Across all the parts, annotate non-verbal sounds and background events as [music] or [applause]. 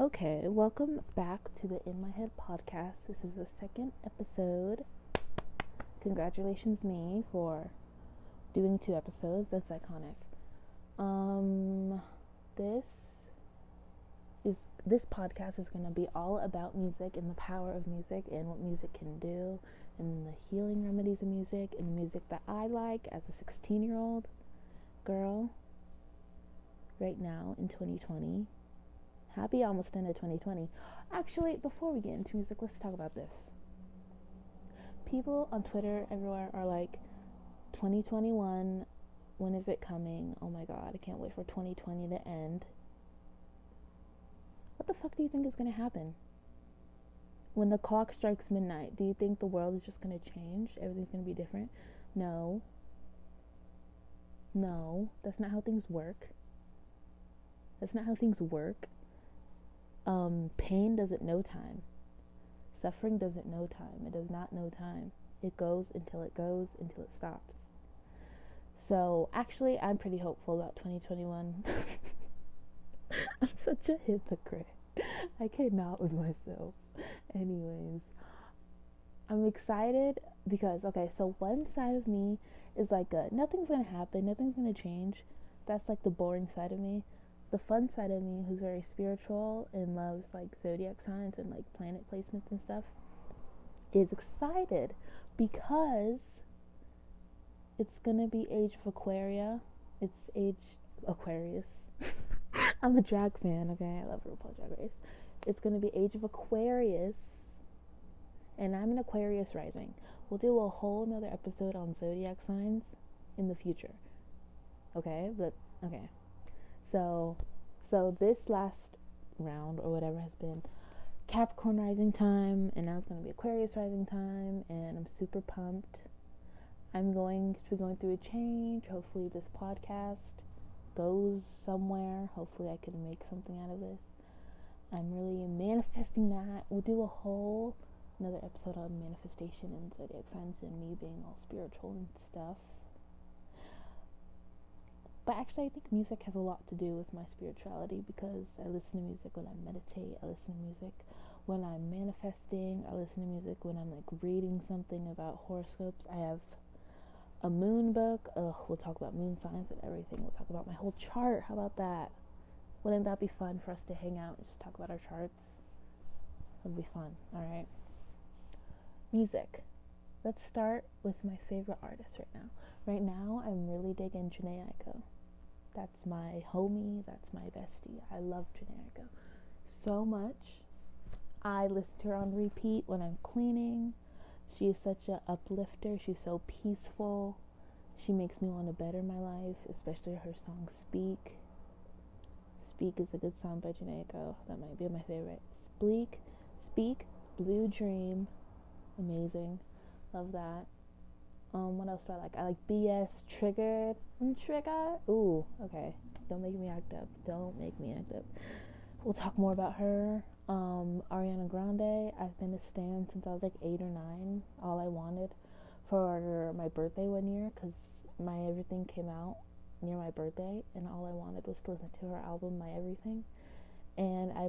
Okay, welcome back to the In My Head podcast. This is the second episode. Congratulations, me, for doing two episodes. That's iconic. Um, this is this podcast is going to be all about music and the power of music and what music can do and the healing remedies of music and the music that I like as a 16 year old girl right now in 2020 Happy almost end of 2020. Actually, before we get into music, let's talk about this. People on Twitter everywhere are like, 2021, when is it coming? Oh my god, I can't wait for 2020 to end. What the fuck do you think is to happen? When the clock strikes midnight, do you think the world is just to change? Everything's to be different? No. No, that's not how things work. That's not how things work um, pain doesn't know time. Suffering doesn't know time. It does not know time. It goes until it goes until it stops. So actually, I'm pretty hopeful about 2021. [laughs] I'm such a hypocrite. I cannot with myself. Anyways, I'm excited because okay, so one side of me is like a, nothing's gonna happen, nothing's gonna change. That's like the boring side of me the fun side of me who's very spiritual and loves like zodiac signs and like planet placements and stuff is excited because it's gonna be age of Aquaria. It's age Aquarius. [laughs] I'm a drag fan, okay? I love RuPaul Drag Race. It's gonna be age of Aquarius, and I'm an Aquarius rising. We'll do a whole another episode on zodiac signs in the future. Okay, but okay. So, so this last round or whatever has been Capricorn rising time, and now it's going to be Aquarius rising time, and I'm super pumped. I'm going to be going through a change. Hopefully, this podcast goes somewhere. Hopefully, I can make something out of this. I'm really manifesting that. We'll do a whole another episode on manifestation and zodiac signs and me being all spiritual and stuff. But actually, I think music has a lot to do with my spirituality because I listen to music when I meditate, I listen to music when I'm manifesting, I listen to music when I'm like reading something about horoscopes. I have a moon book. Ugh, we'll talk about moon signs and everything. We'll talk about my whole chart. How about that? Wouldn't that be fun for us to hang out and just talk about our charts? That'd be fun. All right. Music. Let's start with my favorite artist right now. Right now, I'm really digging Jhené Aiko. That's my homie. That's my bestie. I love Aiko so much. I listen to her on repeat when I'm cleaning. She is such an uplifter. She's so peaceful. She makes me want to better my life, especially her song Speak. Speak is a good song by Jhené That might be my favorite. Speak, Speak, Blue Dream. Amazing. Love that. Um, what else do I like? I like BS Triggered. Mm, trigger. Ooh, okay. Don't make me act up. Don't make me act up. We'll talk more about her. Um, Ariana Grande. I've been a stan since I was like eight or nine. All I wanted for my birthday one year, cause my everything came out near my birthday, and all I wanted was to listen to her album, My Everything. And I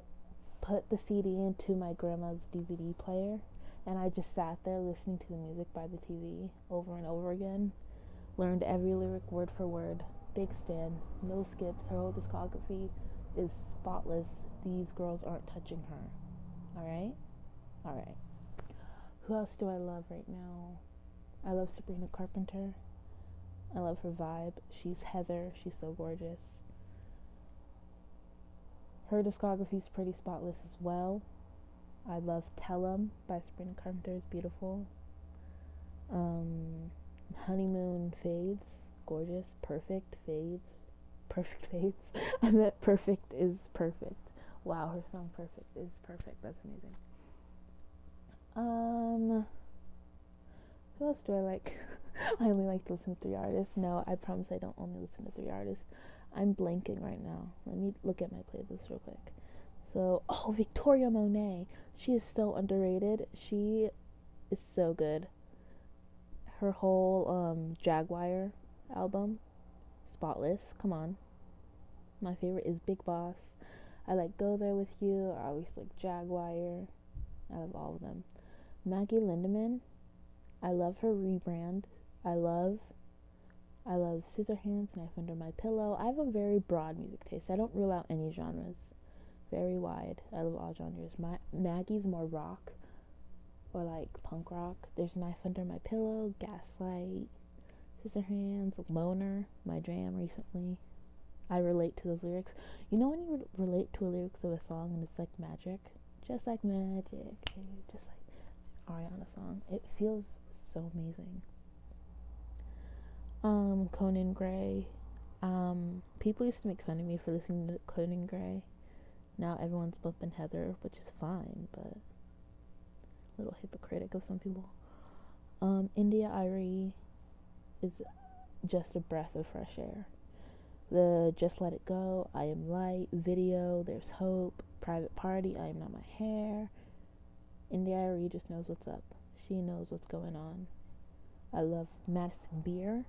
put the CD into my grandma's DVD player and I just sat there listening to the music by the TV over and over again. Learned every lyric word for word. Big stan, no skips. Her whole discography is spotless. These girls aren't touching her. Alright? Alright. Who else do I love right now? I love Sabrina Carpenter. I love her vibe. She's Heather. She's so gorgeous. Her discography is pretty spotless as well. I love Tell 'em by Sabrina Carpenter is beautiful. Um, Honeymoon fades, gorgeous, perfect fades, [laughs] perfect fades. I meant perfect is perfect. Wow, her song perfect is perfect. That's amazing. Um, who else do I like? [laughs] I only like to listen to three artists. No, I promise I don't only listen to three artists. I'm blanking right now. Let me look at my playlist real quick. So, oh, Victoria Monet. She is so underrated. She is so good. Her whole um, Jaguar album, Spotless. Come on. My favorite is Big Boss. I like Go There With You. I always like Jaguar. I love all of them. Maggie Lindemann. I love her rebrand. I love I love Scissorhands, Knife Under My Pillow. I have a very broad music taste. I don't rule out any genres. Very wide. I love all genres. My Maggie's more rock or like punk rock. There's Knife Under My Pillow, Gaslight, Scissorhands, Loner, my jam recently. I relate to those lyrics. You know when you re- relate to a lyrics of a song and it's like magic? Just like magic. Just like Ariana song. It feels so amazing. Um, Conan Gray. Um, people used to make fun of me for listening to Conan Gray. Now everyone's bumping Heather, which is fine, but a little hypocritic of some people. Um, India.Arie is just a breath of fresh air. The Just Let It Go, I Am Light, video, There's Hope, Private Party, I Am Not My Hair. India.Arie just knows what's up. She knows what's going on. I love Madison Beer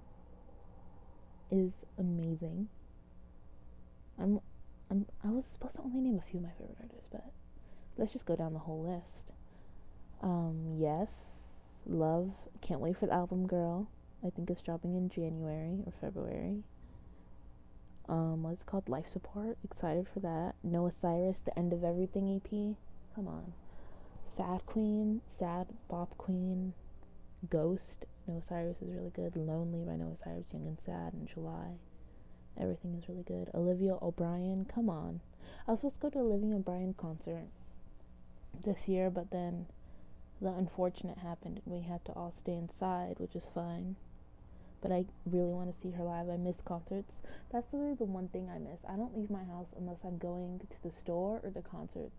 is amazing. I'm, I'm, I was supposed to only name a few of my favorite artists, but let's just go down the whole list. Um, yes, love, can't wait for the album Girl. I think it's dropping in January or February. Um, what's it called? Life Support. Excited for that. Noah Cyrus, The End of Everything EP. Come on. Sad Queen, Sad Bop Queen, Ghost, Noah Cyrus is really good. Lonely by Noah Cyrus, Young and Sad in July. Everything is really good. Olivia O'Brien, come on. I was supposed to go to Olivia O'Brien concert this year, but then the unfortunate happened and we had to all stay inside, which is fine. But I really want to see her live. I miss concerts. That's really the one thing I miss. I don't leave my house unless I'm going to the store or the concerts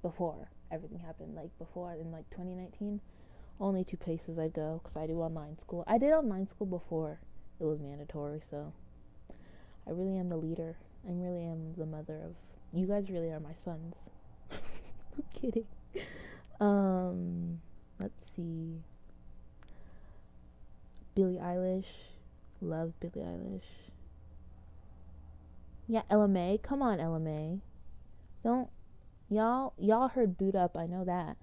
before everything happened. Like before in like 2019, only two places I go because I do online school. I did online school before it was mandatory, so I really am the leader. I really am the mother of. You guys really are my sons. [laughs] I'm kidding. Um, let's see. Billie Eilish, love Billie Eilish. Ella Mai. Come on, Mai. Don't y'all y'all heard Boo'd Up, I know that.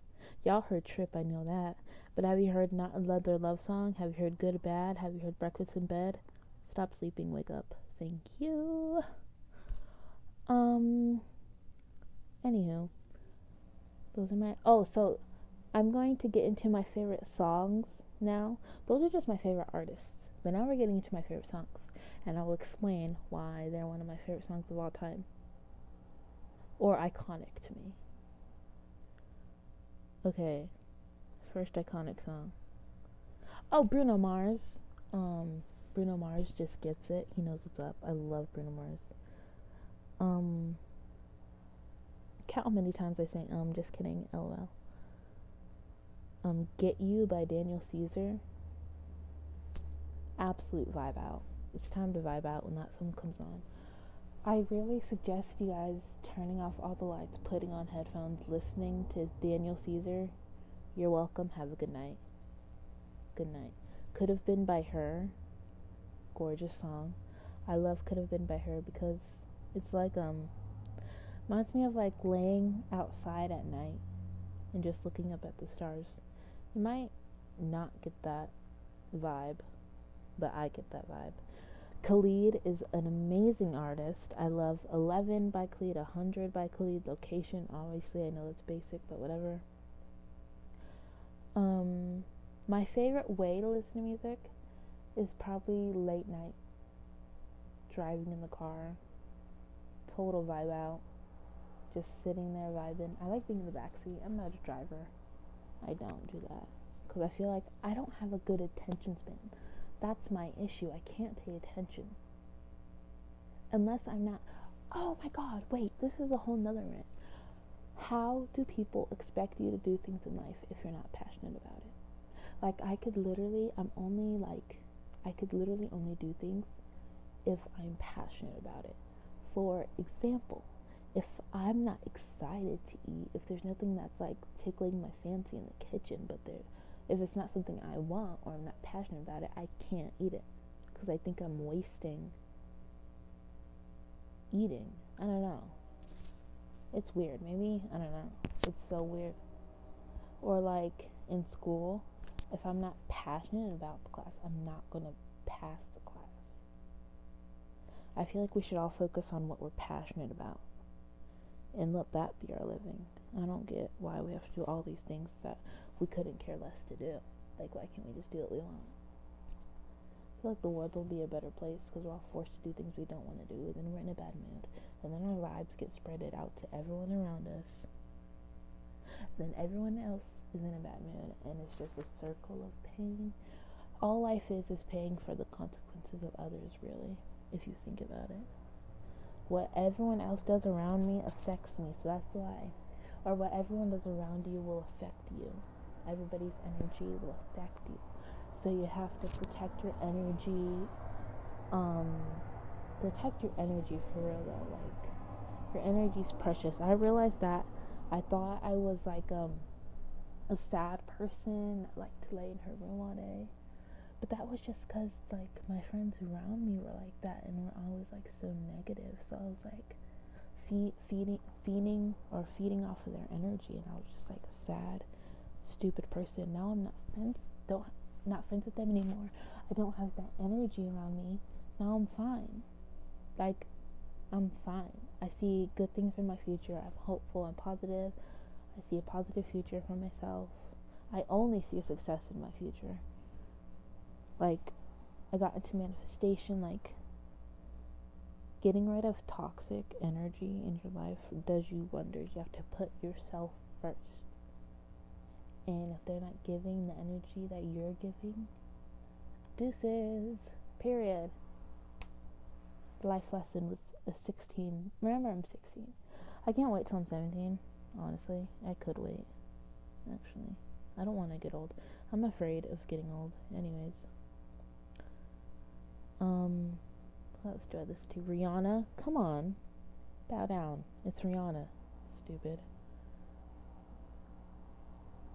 Y'all heard Trip, I know that. But have you heard Not Another Love Song? Have you heard Good Bad? Have you heard Breakfast in Bed? Stop sleeping, wake up. Thank you. Um. Anywho, those are my. Oh, so I'm going to get into my favorite songs now. Those are just my favorite artists. But now we're getting into my favorite songs. And I will explain why they're one of my favorite songs of all time. Or iconic to me. Okay, first iconic song. Oh, Bruno Mars. Um, Bruno Mars just gets it. He knows what's up. I love Bruno Mars. Um, count how many times I say um. Just kidding. LOL. Um, Get You by Daniel Caesar. Absolute vibe out. It's time to vibe out when that song comes on. I really suggest you guys turning off all the lights, putting on headphones, listening to Daniel Caesar you're welcome. Have a good night. Good night. Could have been by her. Gorgeous song. I love Could Have Been by H.E.R. because it's like um reminds me of like laying outside at night and just looking up at the stars. You might not get that vibe, but I get that vibe. Khalid is an amazing artist. I love 11 by Khalid, 100 by Khalid, Location. Obviously, I know that's basic, but whatever. Um, my favorite way to listen to music is probably late night, driving in the car, total vibe out, just sitting there vibing. I like being in the backseat. I'm not a driver. I don't do that because I feel like I don't have a good attention span. That's my issue. I can't pay attention unless I'm not. Oh my God! Wait, this is a whole nother rant. How do people expect you to do things in life if you're not passionate about it? Like, I could literally, I'm only like, I could literally only do things if I'm passionate about it. For example, if I'm not excited to eat, if there's nothing that's like tickling my fancy in the kitchen, but there, if it's not something I want or I'm not passionate about it, I can't eat it because I think I'm wasting eating. I don't know. It's weird. Maybe, I don't know. It's so weird. Or like in school, if I'm not passionate about the class, I'm not going to pass the class. I feel like we should all focus on what we're passionate about and let that be our living. I don't get why we have to do all these things that we couldn't care less to do. Like, why can't we just do what we want? Feel like the world will be a better place because we're all forced to do things we don't want to do, and then we're in a bad mood, and then our vibes get spreaded out to everyone around us. Then everyone else is in a bad mood, and it's just a circle of pain. All life is is paying for the consequences of others, really, if you think about it. What everyone else does around me affects me, so that's why. Or what everyone does around you will affect you. Everybody's energy will affect you. So you have to protect your energy. Um, protect your energy for real though. Like your energy's precious. I realized that. I thought I was like um a sad person liked to lay in her room all day. But that was just because, like, my friends around me were like that and were always, like, so negative. So I was, like, feed, feeding, feeding or feeding off of their energy. And I was just, like, a sad, stupid person. Now I'm not friends, don't, not friends with them anymore. I don't have that energy around me. Now I'm fine. Like, I'm fine. I see good things in my future. I'm hopeful and positive. I see a positive future for myself. I only see success in my future like I got into manifestation like getting rid of toxic energy in your life does you wonders. You have to put yourself first. And if they're not giving the energy that you're giving, deuces. Period. Life lesson with a 16. Remember, I'm 16. I can't wait till I'm 17. Honestly, I could wait. Actually, I don't want to get old. I'm afraid of getting old, anyways. Um, let's do this to Rihanna. Come on, bow down. It's Rihanna. Stupid.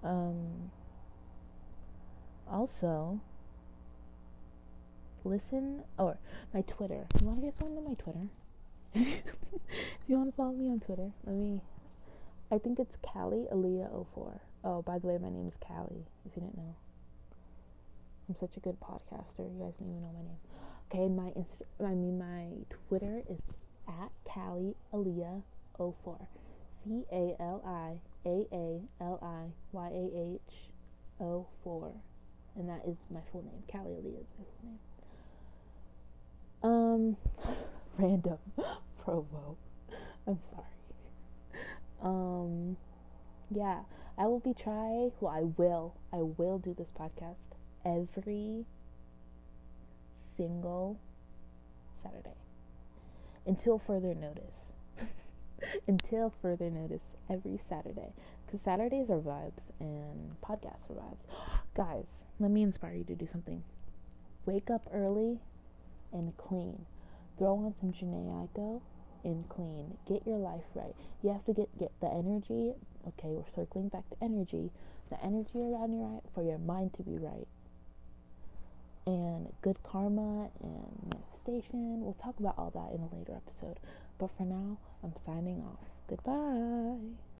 Um, also, listen or my Twitter. You want to get someone to my Twitter? [laughs] if you want to follow me on Twitter, let me. I think it's Callie Aaliyah04. Oh, by the way, my name is Callie. If you didn't know, I'm such a good podcaster. You guys don't even know my name. Okay, my Insta- I mean my Twitter is at Callie Aaliyah04. V A L I A A L I Y A H O 4. And that is my full name. Callie Lee is my full name. Um, [laughs] random [laughs] promo. I'm sorry. Um, yeah, I will be try. Well, I will. I will do this podcast every single Saturday until further notice. [laughs] until further notice, every Saturday. Because Saturdays are vibes and podcasts are vibes. [gasps] Guys, let me inspire you to do something. Wake up early and clean. Throw on some Aiko and clean. Get your life right. You have to get, get the energy. Okay, we're circling back to energy. The energy around your right for your mind to be right and good karma and manifestation. We'll talk about all that in a later episode. But for now, I'm signing off. Goodbye.